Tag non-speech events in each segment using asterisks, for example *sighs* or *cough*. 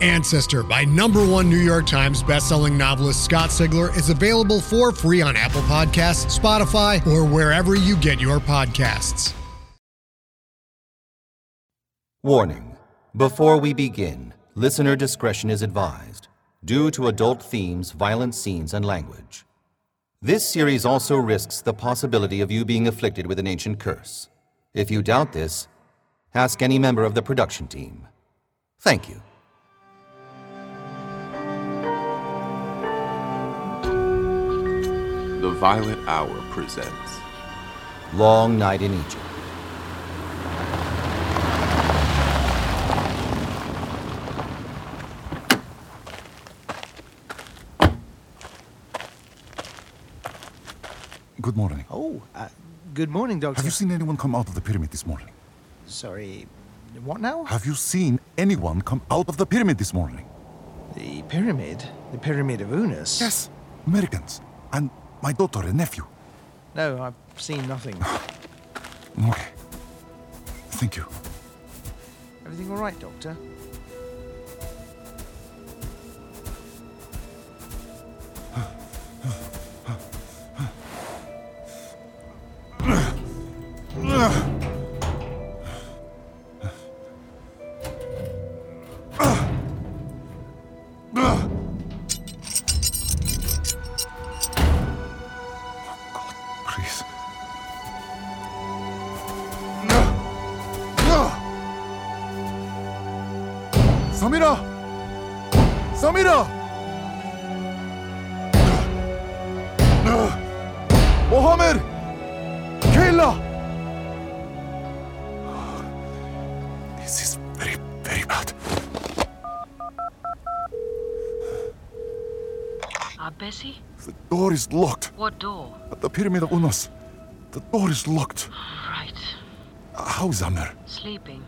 Ancestor by number one New York Times bestselling novelist Scott Sigler is available for free on Apple Podcasts, Spotify, or wherever you get your podcasts. Warning Before we begin, listener discretion is advised due to adult themes, violent scenes, and language. This series also risks the possibility of you being afflicted with an ancient curse. If you doubt this, ask any member of the production team. Thank you. The Violet Hour presents Long Night in Egypt. Good morning. Oh, uh, good morning, Doctor. Have you seen anyone come out of the pyramid this morning? Sorry, what now? Have you seen anyone come out of the pyramid this morning? The pyramid? The Pyramid of Unas? Yes, Americans. And my daughter and nephew. No, I've seen nothing. *gasps* Okay. Thank you. Everything all right, Doctor? Samira! Mohammed! Kayla! This is very, very bad. Ah, Bessie? The door is locked What door? at the Pyramid of Unas. The door is locked. Right. How is Amir? Sleeping.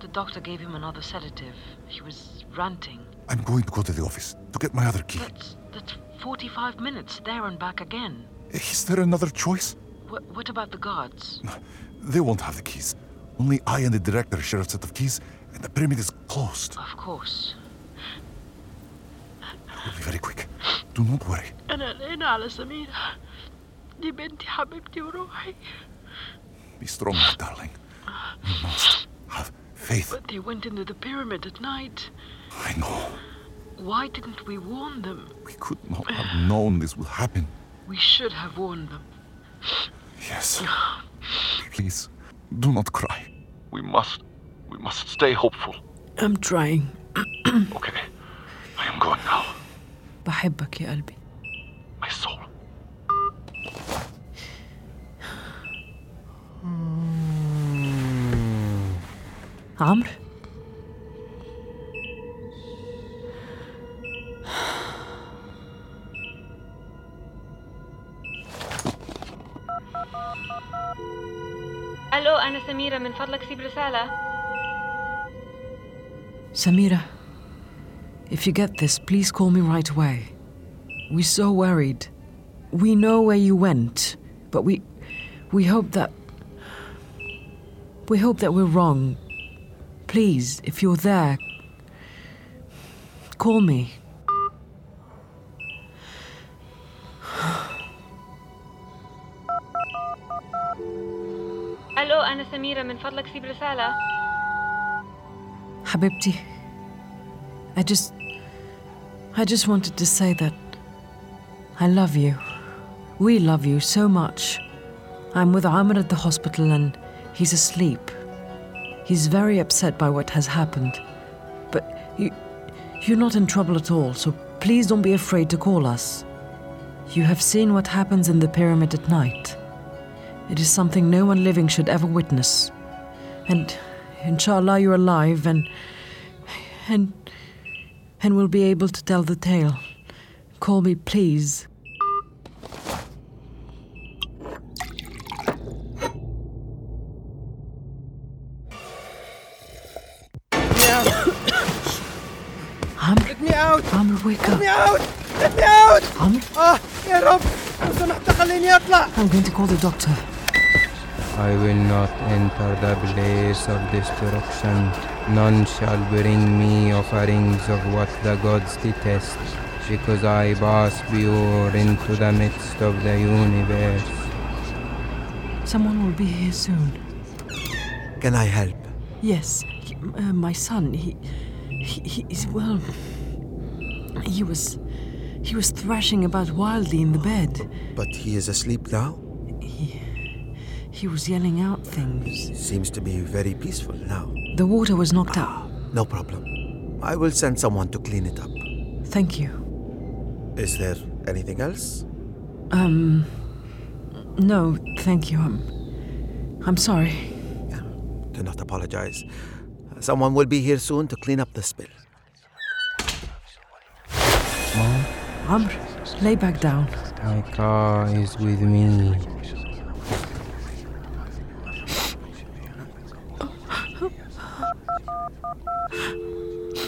The doctor gave him another sedative. He was ranting. I'm going to go to the office to get my other key. That's, that's 45 minutes there and back again. Is there another choice? Wh- what about the guards? They won't have the keys. Only I and the director share a set of keys, and the pyramid is closed. Of course. I will be very quick. Do not worry. أنا قلقانة على سميرة دي بنتي حبيبتي وروحي Be strong, my darling. You must have faith. But they went into the pyramid at night. I know. Why didn't we warn them? We could not have known this would happen. We should have warned them. Yes. *sighs* Please, do not cry. We must. We must stay hopeful. I'm trying *clears throat* Okay. I am going now. بحبك يا قلبي My soul. عمرو الو انا سميره من فضلك سيب رساله Samira, if you get this, please call me right away. We're so worried. We know where you went, but we we hope that we hope that we're wrong. Please, if you're there, call me. الو انا سميره من فضلك سيب رساله Habibti, I just. I just wanted to say that I love you. We love you so much. I'm with Amr at the hospital and he's asleep. He's very upset by what has happened. But you. You're not in trouble at all, so please don't be afraid to call us. You have seen what happens in the pyramid at night. It is something no one living should ever witness. And inshallah you're alive and and and will be able to tell the tale. Call me please. out! Amr, wake Let up. me out! Let me out! Amr, آه يا رب لو سمحت خليني أطلع I'm going to call the doctor. I will not enter the place of destruction. None shall bring me offerings of what the gods detest, because I pass pure into the midst of the universe. Someone will be here soon. Can I help? Yes, he- uh, my son. He, he, he is well. He was, he was thrashing about wildly in the bed. But he is asleep now? He He was yelling out things. Seems to be very peaceful now. The water was knocked out. No problem. I will send someone to clean it up. Thank you. Is there anything else? Um, no, thank you. I'm, I'm sorry. Do not apologize. Someone will be here soon to clean up the spill. Amr, lay back down. my car is with me.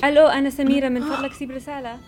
ألو أنا سميره من فضلك سيب رساله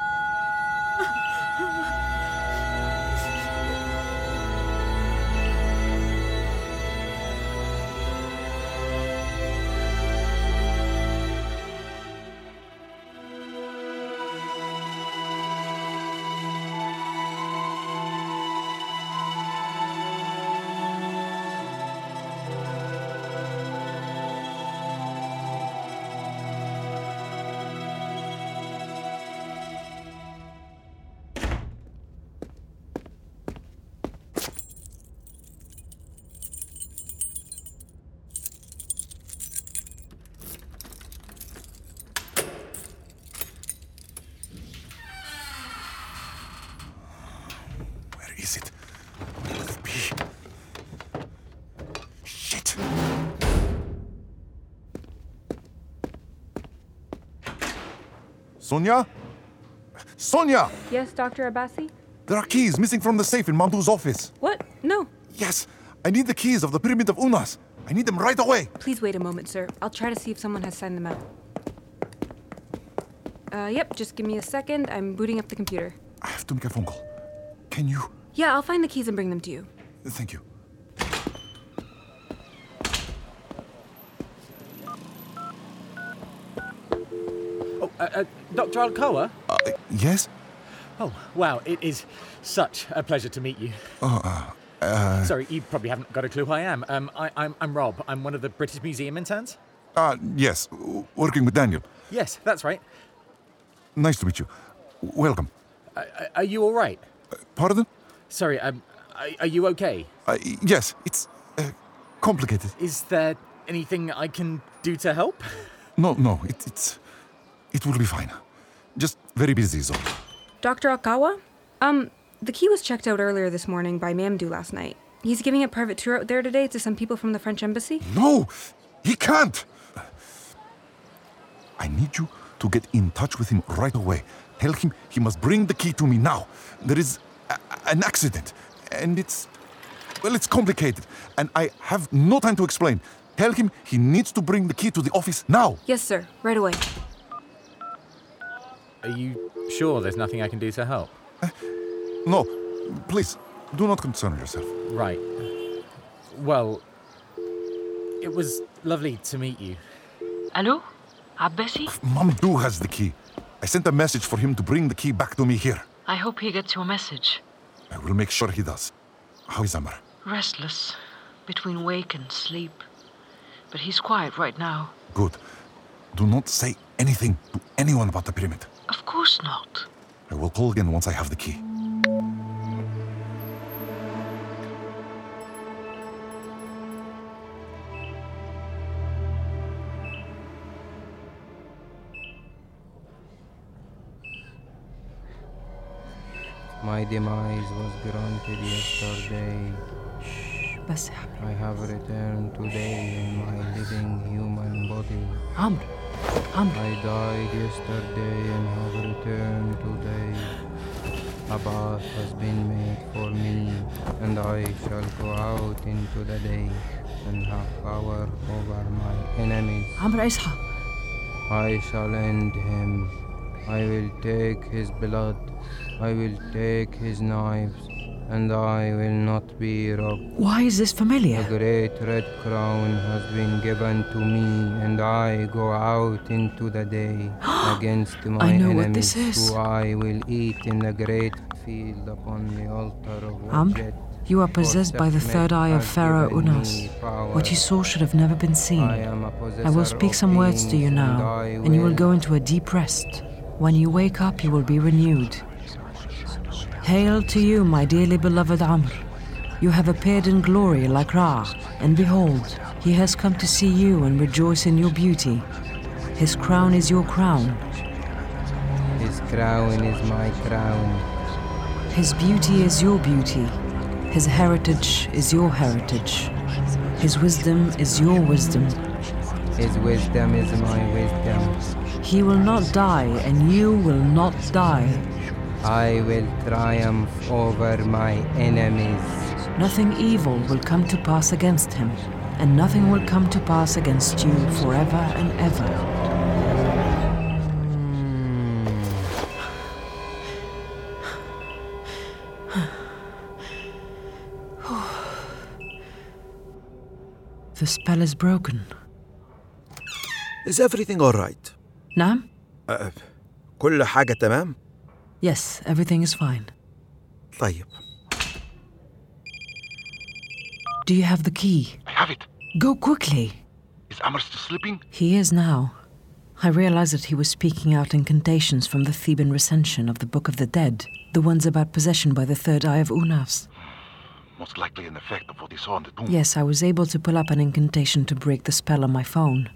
Shit! Sonia? Sonia! Yes, Dr. Abasi? There are keys missing from the safe in Mamdu's office. What? No. Yes, I need the keys of the Pyramid of Unas. I need them right away. Please wait a moment, sir. I'll try to see if someone has signed them out. Uh, yep, just give me a second. I'm booting up the computer. I have to make a phone call. Can you? Yeah, I'll find the keys and bring them to you. Thank you. Oh, uh, Dr. Al Kawa? Uh, yes? Oh, wow, it is such a pleasure to meet you. Uh, uh, uh, Sorry, you probably haven't got a clue who I am. Um, I, I'm, I'm Rob. I'm one of the British Museum interns. uh, yes, working with Daniel. Yes, that's right. Nice to meet you. Welcome. Uh, are you all right? Pardon? Sorry, um, are, are you okay? Uh, yes, it's uh, complicated. Is there anything I can do to help? No, no, it, it's. It will be fine. Just very busy, so. Dr. Al Kawa? Um, the key was checked out earlier this morning by Mamdu last night. He's giving a private tour out there today to some people from the French embassy. No! He can't! I need you to get in touch with him right away. Tell him he must bring the key to me now. There is a- an accident, and it's. Well, it's complicated, and I have no time to explain. Tell him he needs to bring the key to the office now. Yes, sir. Right away. Are you sure there's nothing I can do to help? Uh, no, please, do not concern yourself. Right. Well, it was lovely to meet you. Hello? Abasi? Uh, Mamdou has the key. I sent a message for him to bring the key back to me here. I hope he gets your message. I will make sure he does. How is Amr? Restless, between wake and sleep. But he's quiet right now. Good. Do not say anything to anyone about the pyramid. Of course not. I will call again once I have the key. My demise was granted yesterday. I have returned today in my living human body. Amr. I died yesterday and have returned today. A bath has been made for me, and I shall go out into the day and have power over my enemies. I shall end him. I will take his blood. I will take his knives and I will not be robbed. Why is this familiar? A great red crown has been given to me, and I go out into the day *gasps* against my I know enemies, what this is. who I will eat in the great field upon the altar of Amr, you are possessed by the third eye of Pharaoh Unas. What you saw should have never been seen. I am will speak some words to you now, and you will- go into a deep rest. When you wake up, you will be renewed. Hail to you, my dearly beloved Amr. You have appeared in glory like Ra, and behold, he has come to see you and rejoice in your beauty. His crown is your crown. His crown is my crown. His beauty is your beauty. His heritage is your heritage. His wisdom is your wisdom. His wisdom is my wisdom. He will not die, and you will not die. I will triumph over my enemies. Nothing evil will come to pass against him, and nothing will come to pass against you forever and ever. *sighs* The spell is broken. Is everything all right? نعم? أه كل حاجة تمام؟ Yes, everything is fine. طيب. Do you have the key? I have it. Go quickly. Is Amr still sleeping? He is now. I realized that he was speaking out incantations from the Theban recension of the Book of the Dead, the ones about possession by the third eye of Unas. *sighs* Most likely an effect of what he saw in the tomb. Yes, I was able to pull up an incantation to break the spell on my phone.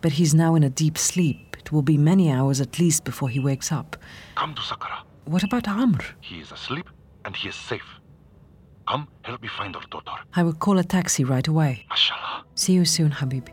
But he's now in a deep sleep, it will be many hours at least before he wakes up. Come to Saqqara. What about Amr? He is asleep and he is safe. Come, help me find our daughter. I will call a taxi right away. Mashallah. See you soon, Habibi.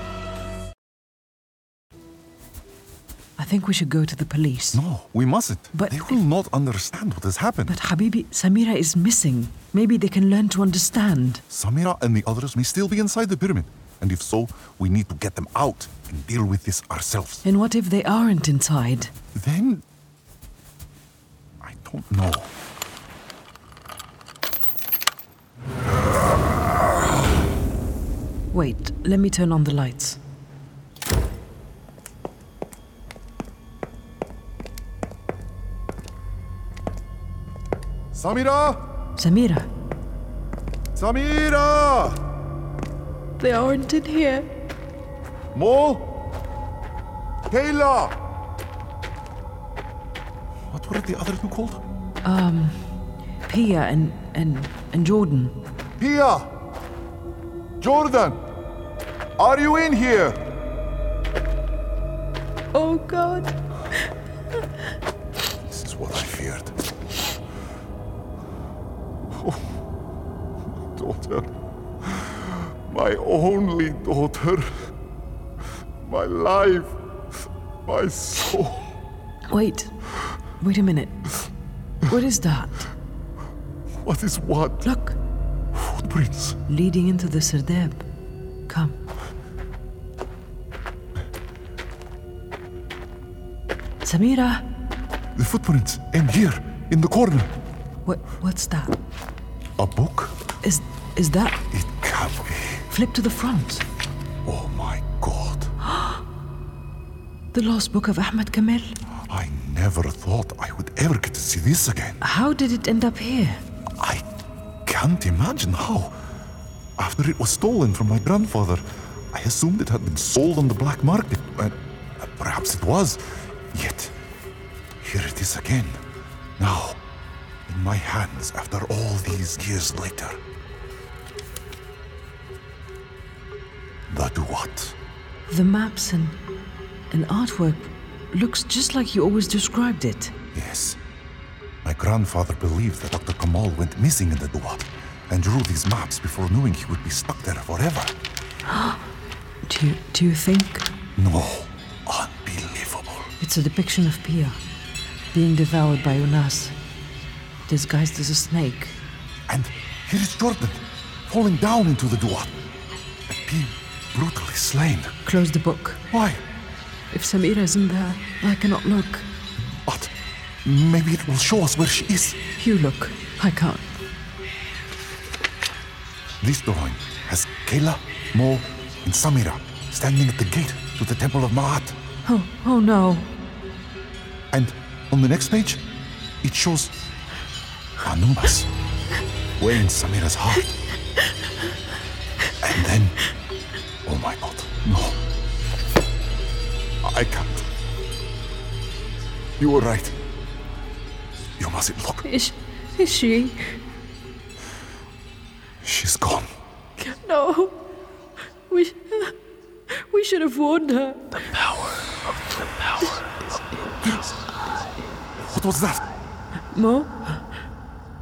I think we should go to the police. No, we mustn't. But they will not understand what has happened. But Habibi, Samira is missing. Maybe they can learn to understand. Samira and the others may still be inside the pyramid. And if so, we need to get them out and deal with this ourselves. And what if they aren't inside? Then. I don't know. Wait, let me turn on the lights. Samira! Samira, Samira! they aren't in here. Mo? Kayla! What were the other two called? Um, Pia and and and Jordan. Pia! Jordan! Are you in here? Oh God. This is what I feared. Oh, *sighs* my daughter. My only daughter. My life. My soul. Wait, wait a minute. What is that? What is what? Look, Footprints. leading into the Serdab. Come. Samira, The footprints. And here. in the corner. What? What's that? A book? Is is that? It can't be. Flip to the front. Oh my god. *gasps* The lost book of Ahmed Kamel. I never thought I would ever get to see this again. How did it end up here? I can't imagine how. After it was stolen from my grandfather, I assumed it had been sold on the black market. And perhaps it was. Yet, here it is again. Now, in my hands after all these years later. The Duat. The maps and and artwork looks just like you always described it. Yes. My grandfather believed that Dr. Kamal went missing in the Duat and drew these maps before knowing he would be stuck there forever. *gasps* do you do you think? No. Unbelievable. It's a depiction of Pia being devoured by Unas, disguised as a snake. And here is Jordan, falling down into the Duat and being brutally slain. Close the book. Why? If Samira isn't there, I cannot look. But maybe it will show us where she is. You look. I can't. This drawing has Kayla, Mo, and Samira standing at the gate to the Temple of Ma'at. Oh, oh no. And on the next page, it shows Anubis weighing Samira's heart. And then, oh my god, no. I can't. You were right. You mustn't look. Is, is she? She's gone. No. We, we should have warned her. The power of the power of What was that? Mo?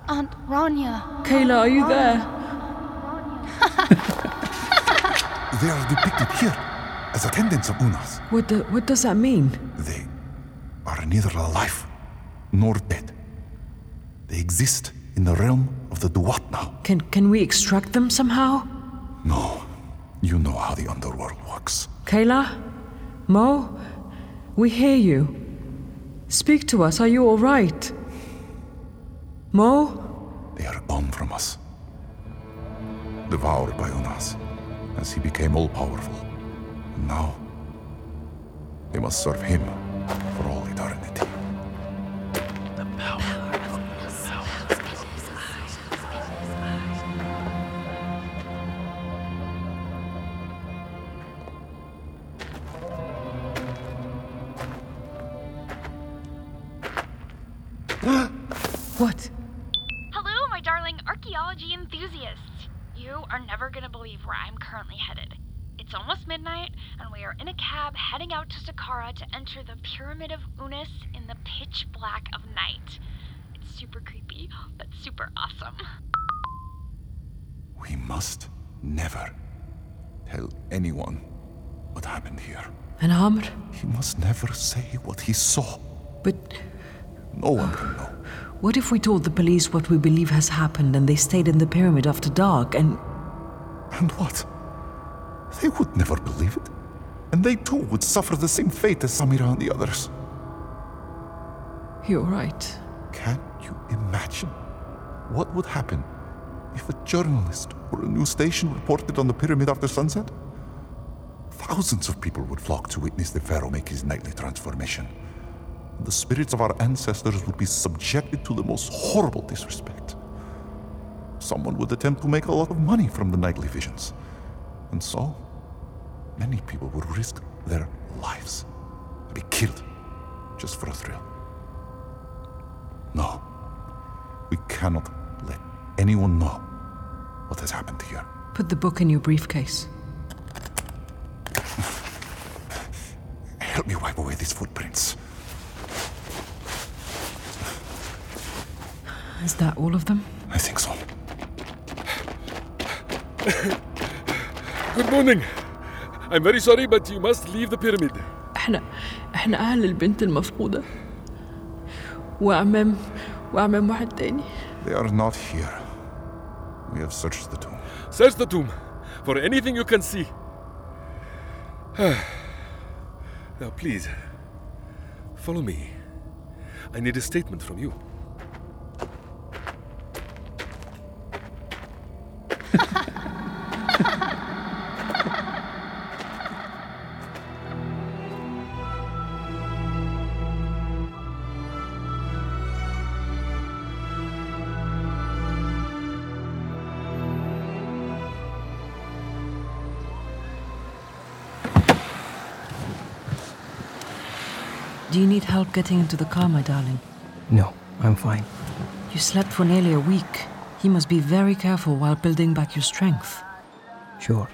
Aunt Rania. Kayla, are you there? *laughs* They are depicted here as attendants of Unas. What, the, what does that mean? They are neither alive nor dead. They exist in the realm of the Duat now. Can, can we extract them somehow? No. You know how the underworld works. Kayla? Mo? We hear you. Speak to us. Are you all right? Mo? They are gone from us. Devoured by Unas as he became all powerful. And now, they must serve him for all eternity. The power You are never going to believe where I'm currently headed. It's almost midnight, and we are in a cab heading out to Saqqara to enter the Pyramid of Unas in the pitch black of night. It's super creepy, but super awesome. We must never tell anyone what happened here. And Amr? He must never say what he saw. But No one can know. What if we told the police what we believe has happened and they stayed in the pyramid after dark and. And what? They would never believe it. And they too would suffer the same fate as Samira and the others. You're right. Can't you imagine what would happen if a journalist or a news station reported on the pyramid after sunset? Thousands of people would flock to witness the pharaoh make his nightly transformation. The spirits of our ancestors would be subjected to the most horrible disrespect. Someone would attempt to make a lot of money from the nightly visions. And so, many people would risk their lives, to be killed, just for a thrill. No, we cannot let anyone know what has happened here. Put the book in your briefcase. *laughs* Help me wipe away these footprints. Is that all of them? I think so. Good morning. I'm very sorry, but you must leave the pyramid. احنا احنا اهل البنت المفقودة وعمام وعمام واحد تاني They are not here. We have searched the tomb. Search the tomb for anything you can see. *sighs* now, please, follow me. I need a statement from you. Do you need help getting into the car, my darling? No, I'm fine. You slept for nearly a week. You must be very careful while building back your strength. Sure.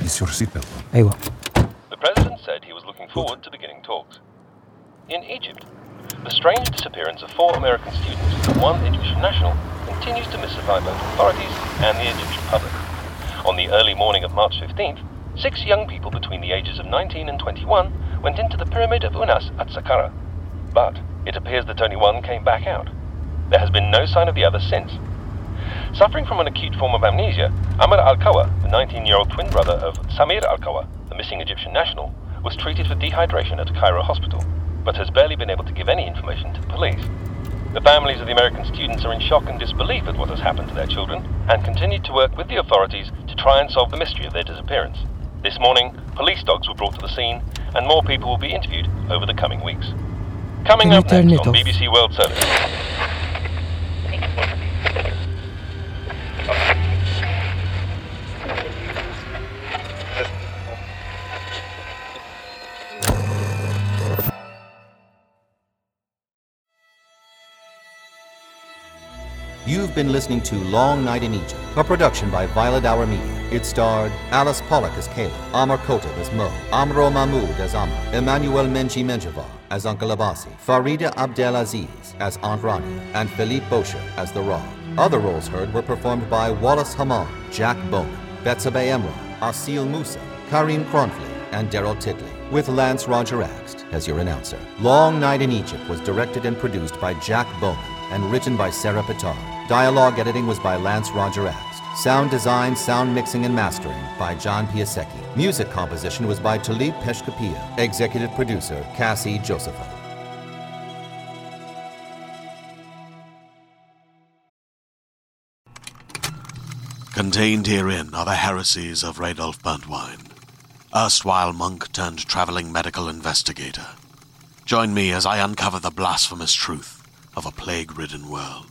Is your seatbelt? Aywa. The president said he was looking forward to beginning talks. In Egypt, the strange disappearance of four American students and one Egyptian national continues to mystify both authorities and the Egyptian public. On the early morning of March 15th, six young people between the ages of 19 and 21 went into the Pyramid of Unas at Saqqara. But it appears that only one came back out. There has been no sign of the other since. Suffering from an acute form of amnesia, Amr Al Kawa, the 19 year old twin brother of Samira Al Kawa, the missing Egyptian national, was treated for dehydration at Cairo hospital, but has barely been able to give any information to the police. The families of the American students are in shock and disbelief at what has happened to their children and continue to work with the authorities to try and solve the mystery of their disappearance. This morning, police dogs were brought to the scene and more people will be interviewed over the coming weeks. Coming up next on? BBC World Service. You've been listening to Long Night in Egypt, a production by Violet Hour Media. It starred Alice Pollock as Kayla, Amr Kotib as Mo, Amro Mahmoud as Amr, Emmanuel Menchi Menjivar as Uncle Abasi, Farida Abdelaziz as Aunt Rania, and Philippe Boucher as the Raw. Other roles heard were performed by Wallace Haman, Jack Bowman, Betsabe Emron, Asil Musa, Karim Kronfli, and Daryl Titley, with Lance Roger Axt as your announcer. Long Night in Egypt was directed and produced by Jack Bowman and written by Sarah Pitar. Dialogue editing was by Lance Roger Axt. Sound design, sound mixing, and mastering by John Piasecki. Music composition was by Talib Peshkapia. Executive producer Cassie Josepha. Contained herein are the heresies of Radolf Burntwine, erstwhile monk turned traveling medical investigator. Join me as I uncover the blasphemous truth of a plague ridden world